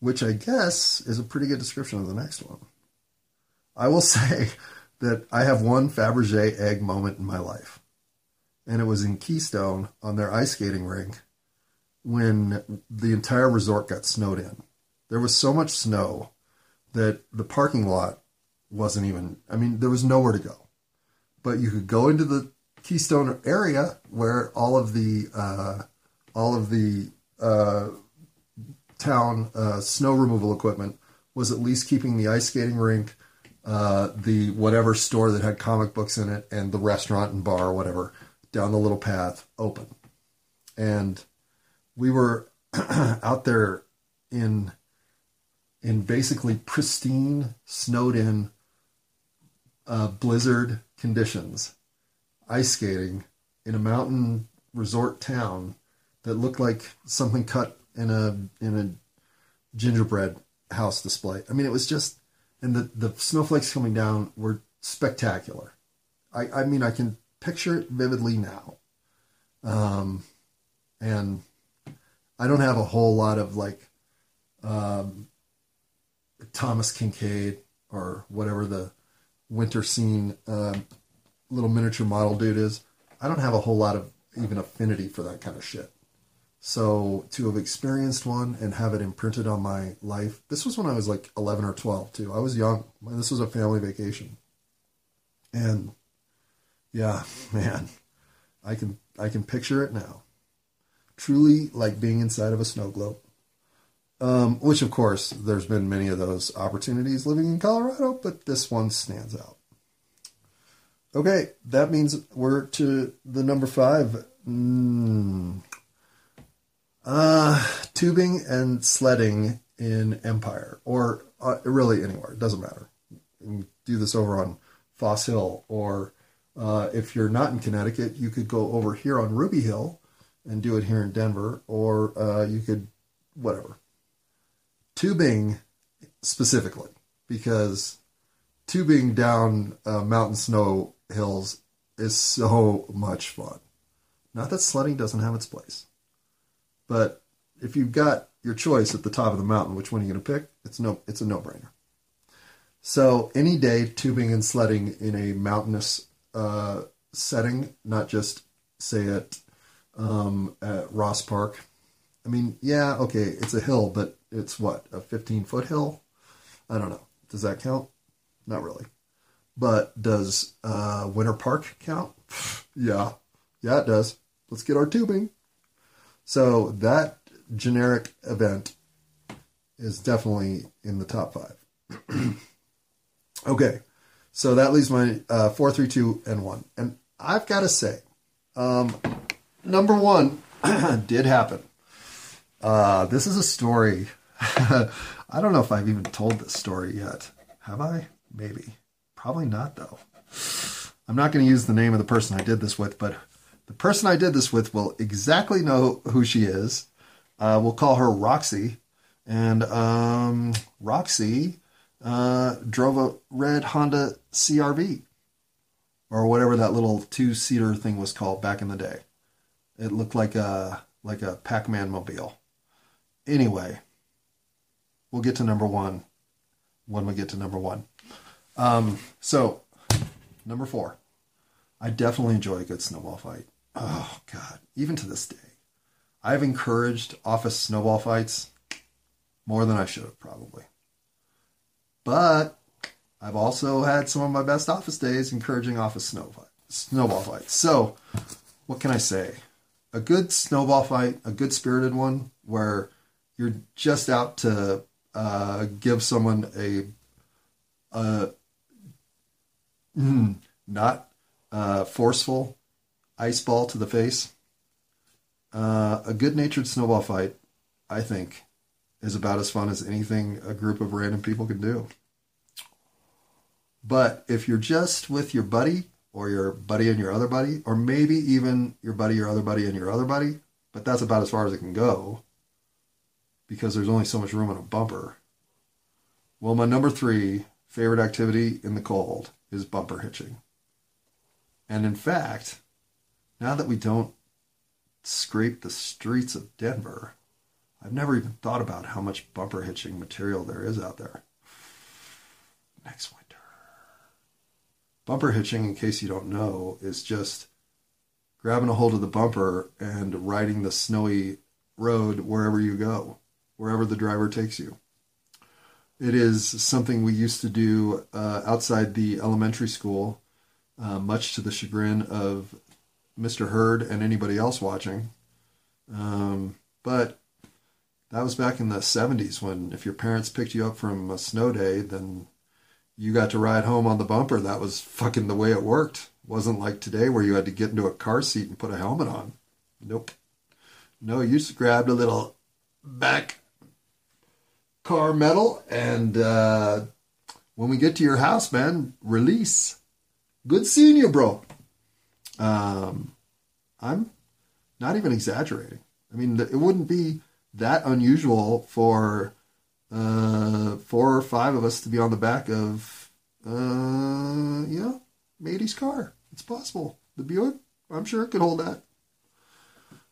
which I guess is a pretty good description of the next one. I will say that I have one Fabergé egg moment in my life, and it was in Keystone on their ice skating rink when the entire resort got snowed in. There was so much snow that the parking lot wasn't even, I mean, there was nowhere to go. But you could go into the Keystone area where all of the, uh, all of the, uh, town uh, snow removal equipment was at least keeping the ice skating rink, uh, the whatever store that had comic books in it, and the restaurant and bar whatever down the little path open. And we were out there in in basically pristine, snowed in, uh, blizzard conditions, ice skating in a mountain resort town that looked like something cut in a in a gingerbread house display. I mean, it was just, and the the snowflakes coming down were spectacular. I I mean, I can picture it vividly now. Um, and I don't have a whole lot of like um, Thomas Kinkade or whatever the winter scene uh, little miniature model dude is. I don't have a whole lot of even affinity for that kind of shit. So to have experienced one and have it imprinted on my life, this was when I was like 11 or 12 too. I was young. This was a family vacation. And yeah, man, I can I can picture it now. Truly like being inside of a snow globe. Um, which of course there's been many of those opportunities living in Colorado, but this one stands out. Okay, that means we're to the number five. Mm. Uh, tubing and sledding in Empire, or uh, really anywhere. It doesn't matter. do this over on Foss Hill, or uh, if you're not in Connecticut, you could go over here on Ruby Hill and do it here in Denver, or uh, you could, whatever. Tubing specifically, because tubing down uh, mountain snow hills is so much fun. Not that sledding doesn't have its place, but if you've got your choice at the top of the mountain, which one are you going to pick? It's no, it's a no-brainer. So any day, tubing and sledding in a mountainous uh, setting, not just say at um, at Ross Park. I mean, yeah, okay, it's a hill, but it's what a 15 foot hill. I don't know. Does that count? Not really. But does uh, Winter Park count? yeah, yeah, it does. Let's get our tubing. So that generic event is definitely in the top five. okay, so that leaves my uh, four, three, two, and one. And I've got to say, um, number one did happen. Uh, this is a story. I don't know if I've even told this story yet. Have I? Maybe. Probably not, though. I'm not going to use the name of the person I did this with, but the person I did this with will exactly know who she is. Uh, we'll call her Roxy. And um, Roxy uh, drove a red Honda CRV or whatever that little two seater thing was called back in the day. It looked like a like a Pac-Man mobile. Anyway, we'll get to number one when we get to number one. Um, so, number four, I definitely enjoy a good snowball fight. Oh God, even to this day, I've encouraged office snowball fights more than I should have probably. But I've also had some of my best office days encouraging office snow fight, snowball fights. So, what can I say? A good snowball fight, a good spirited one, where you're just out to uh, give someone a, a mm, not uh, forceful ice ball to the face. Uh, a good natured snowball fight, I think, is about as fun as anything a group of random people can do. But if you're just with your buddy or your buddy and your other buddy, or maybe even your buddy, your other buddy, and your other buddy, but that's about as far as it can go because there's only so much room on a bumper. Well, my number three favorite activity in the cold is bumper hitching. And in fact, now that we don't scrape the streets of Denver, I've never even thought about how much bumper hitching material there is out there. Next winter. Bumper hitching, in case you don't know, is just grabbing a hold of the bumper and riding the snowy road wherever you go, wherever the driver takes you. It is something we used to do uh, outside the elementary school, uh, much to the chagrin of Mr. Hurd and anybody else watching. Um, but that was back in the 70s when if your parents picked you up from a snow day, then you got to ride home on the bumper. That was fucking the way it worked. It wasn't like today where you had to get into a car seat and put a helmet on. Nope. No, you just grabbed a little back car metal and uh, when we get to your house, man, release. Good seeing you, bro. Um, I'm not even exaggerating. I mean, it wouldn't be that unusual for uh, four or five of us to be on the back of, uh, you know, Matey's car. It's possible. The Buick, I'm sure it could hold that.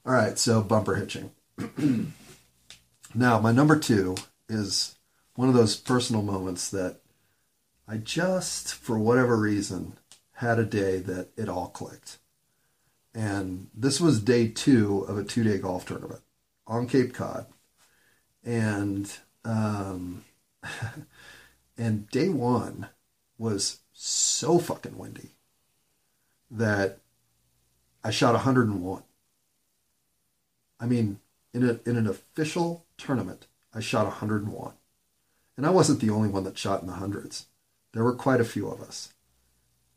All right, so bumper hitching. now, my number two is one of those personal moments that I just, for whatever reason, had a day that it all clicked. And this was day two of a two day golf tournament on Cape Cod. And um, and day one was so fucking windy that I shot 101. I mean, in a in an official tournament, I shot 101. And I wasn't the only one that shot in the hundreds. There were quite a few of us.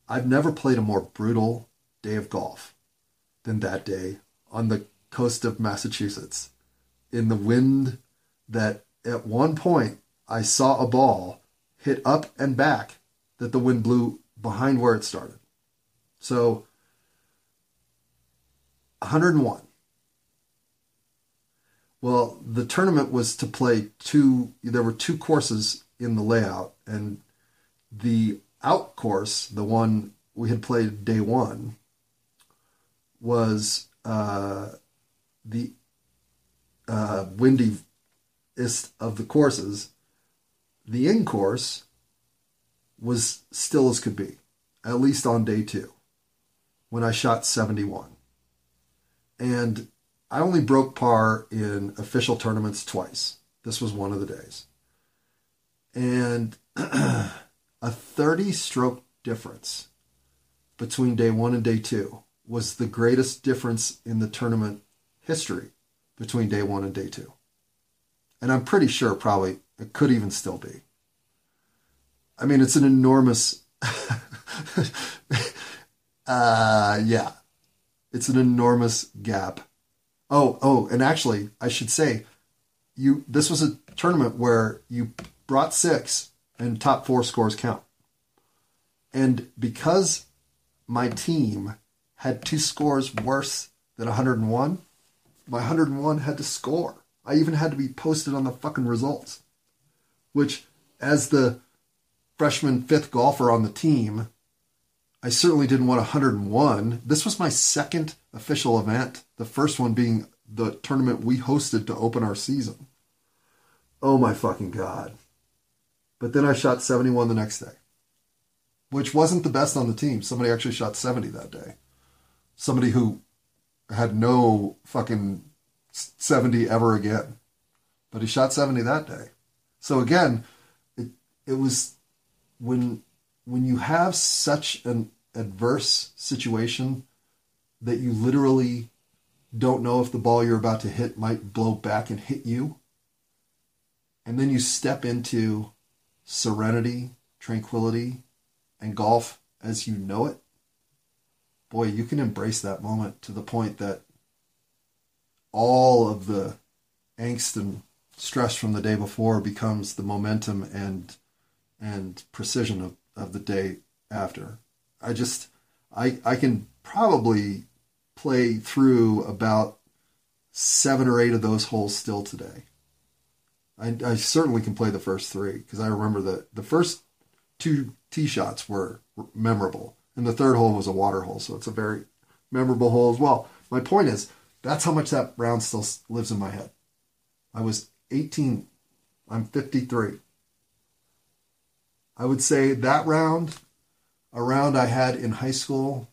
I've never played a more brutal day of golf than that day on the coast of Massachusetts in the wind that at one point I saw a ball hit up and back that the wind blew behind where it started. So 101. Well, the tournament was to play two, there were two courses in the layout, and the out course, the one we had played day one, was uh, the uh, windiest of the courses. The in course was still as could be, at least on day two, when I shot 71. And I only broke par in official tournaments twice. This was one of the days. And a 30 stroke difference between day one and day two was the greatest difference in the tournament history between day one and day two. And I'm pretty sure probably it could even still be. I mean, it's an enormous, uh, yeah, it's an enormous gap. Oh, oh, and actually, I should say, you this was a tournament where you brought six and top four scores count. And because my team had two scores worse than 101, my 101 had to score. I even had to be posted on the fucking results. Which, as the freshman fifth golfer on the team, I certainly didn't want 101. This was my second official event, the first one being the tournament we hosted to open our season. Oh my fucking God. But then I shot 71 the next day, which wasn't the best on the team. Somebody actually shot 70 that day. Somebody who had no fucking 70 ever again. But he shot 70 that day. So again, it, it was when when you have such an adverse situation that you literally don't know if the ball you're about to hit might blow back and hit you. And then you step into serenity, tranquility, and golf as you know it. Boy, you can embrace that moment to the point that all of the angst and stress from the day before becomes the momentum and and precision of, of the day after. I just I I can probably play through about seven or eight of those holes still today. I, I certainly can play the first three because I remember that the first two tee shots were memorable, and the third hole was a water hole, so it's a very memorable hole as well. My point is, that's how much that round still lives in my head. I was 18. I'm 53. I would say that round, a round I had in high school,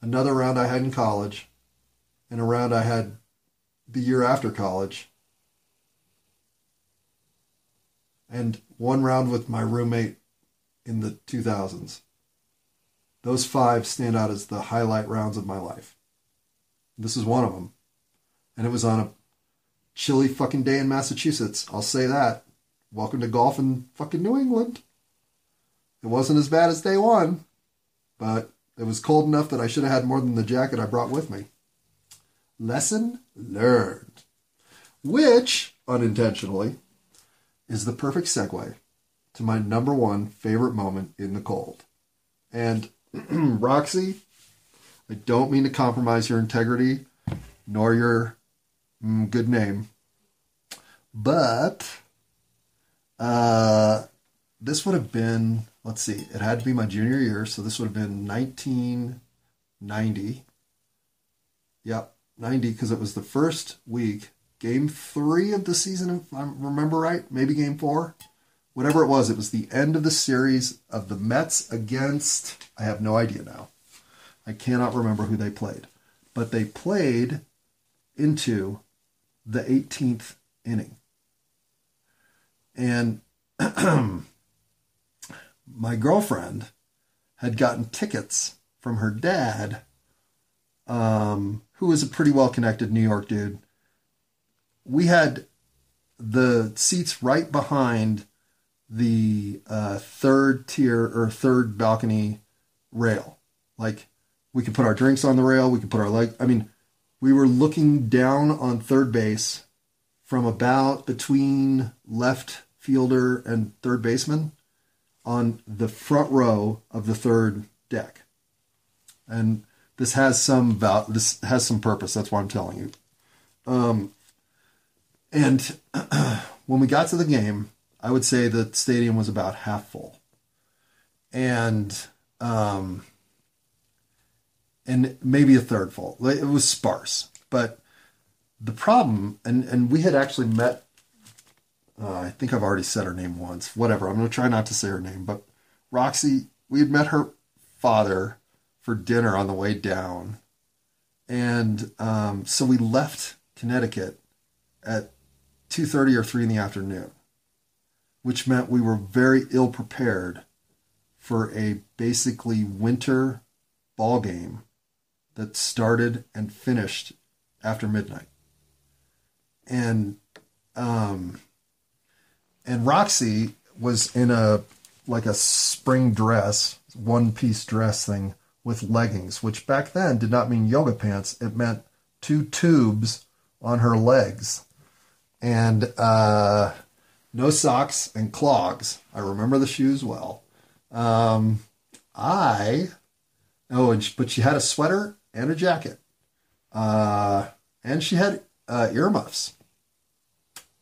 another round I had in college, and a round I had the year after college, and one round with my roommate in the 2000s. Those five stand out as the highlight rounds of my life. This is one of them. And it was on a chilly fucking day in Massachusetts. I'll say that. Welcome to golf in fucking New England. It wasn't as bad as day one, but it was cold enough that I should have had more than the jacket I brought with me. Lesson learned. Which, unintentionally, is the perfect segue to my number one favorite moment in the cold. And Roxy, I don't mean to compromise your integrity nor your mm, good name, but uh, this would have been, let's see, it had to be my junior year, so this would have been 1990. Yep, 90, because it was the first week, game three of the season, if I remember right, maybe game four whatever it was, it was the end of the series of the Mets against, I have no idea now. I cannot remember who they played. But they played into the 18th inning. And my girlfriend had gotten tickets from her dad, um, who was a pretty well connected New York dude. We had the seats right behind the uh, third tier or third balcony rail. Like we could put our drinks on the rail, we could put our leg. I mean, we were looking down on third base from about between left fielder and third baseman on the front row of the third deck. And this has some val- this has some purpose. That's why I'm telling you. Um, and when we got to the game, I would say the stadium was about half full, and um, and maybe a third full. It was sparse, but the problem, and and we had actually met. Uh, I think I've already said her name once. Whatever. I'm going to try not to say her name, but Roxy. We had met her father for dinner on the way down, and um, so we left Connecticut at two thirty or three in the afternoon which meant we were very ill prepared for a basically winter ball game that started and finished after midnight. And um, and Roxy was in a like a spring dress, one piece dress thing with leggings, which back then did not mean yoga pants. It meant two tubes on her legs. And uh, no socks and clogs. I remember the shoes well. Um, I oh, and she, but she had a sweater and a jacket, uh, and she had uh, earmuffs,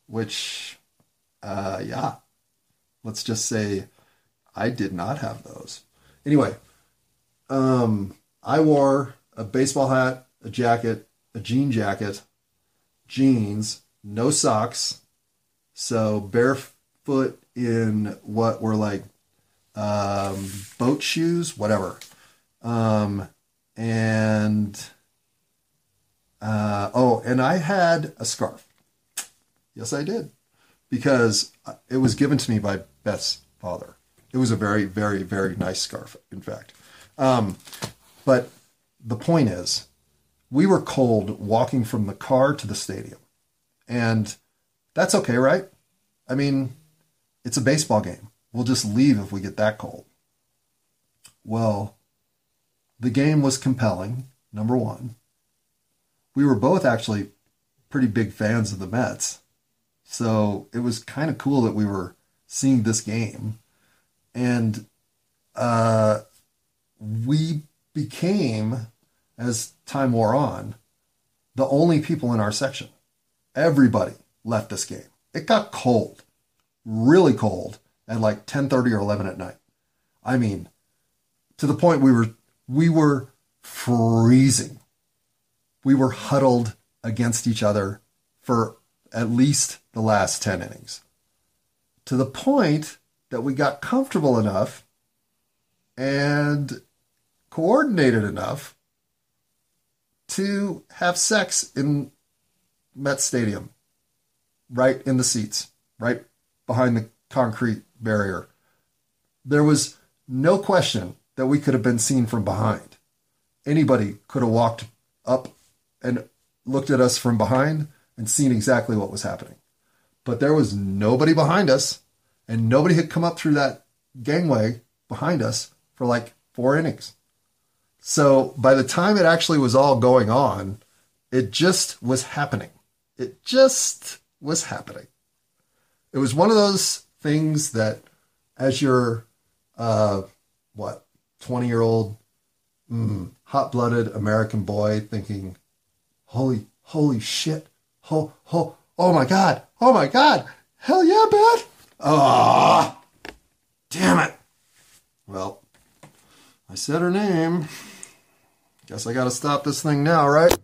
which, uh, yeah, let's just say I did not have those. Anyway, um, I wore a baseball hat, a jacket, a jean jacket, jeans, no socks, so barefoot in what were like um, boat shoes, whatever. Um, and uh, oh, and I had a scarf. Yes, I did, because it was given to me by Beth's father. It was a very, very, very nice scarf, in fact. Um, but the point is, we were cold walking from the car to the stadium, and that's okay, right? I mean, it's a baseball game. We'll just leave if we get that cold. Well, the game was compelling, number one. We were both actually pretty big fans of the Mets. So it was kind of cool that we were seeing this game. And uh, we became, as time wore on, the only people in our section. Everybody left this game. It got cold, really cold at like 10:30 or 11 at night. I mean, to the point we were we were freezing. We were huddled against each other for at least the last 10 innings to the point that we got comfortable enough and coordinated enough to have sex in Met Stadium, right in the seats, right behind the concrete barrier. There was no question that we could have been seen from behind. Anybody could have walked up and looked at us from behind and seen exactly what was happening. But there was nobody behind us, and nobody had come up through that gangway behind us for like four innings. So by the time it actually was all going on, it just was happening. It just was happening. It was one of those things that, as your, uh, what, 20 year old, mm, hot blooded American boy thinking, holy, holy shit, oh, oh, oh my God, oh my God, hell yeah, man. Ah, oh, damn it. Well, I said her name. Guess I gotta stop this thing now, right?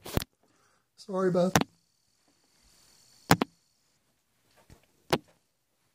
Sorry, Beth.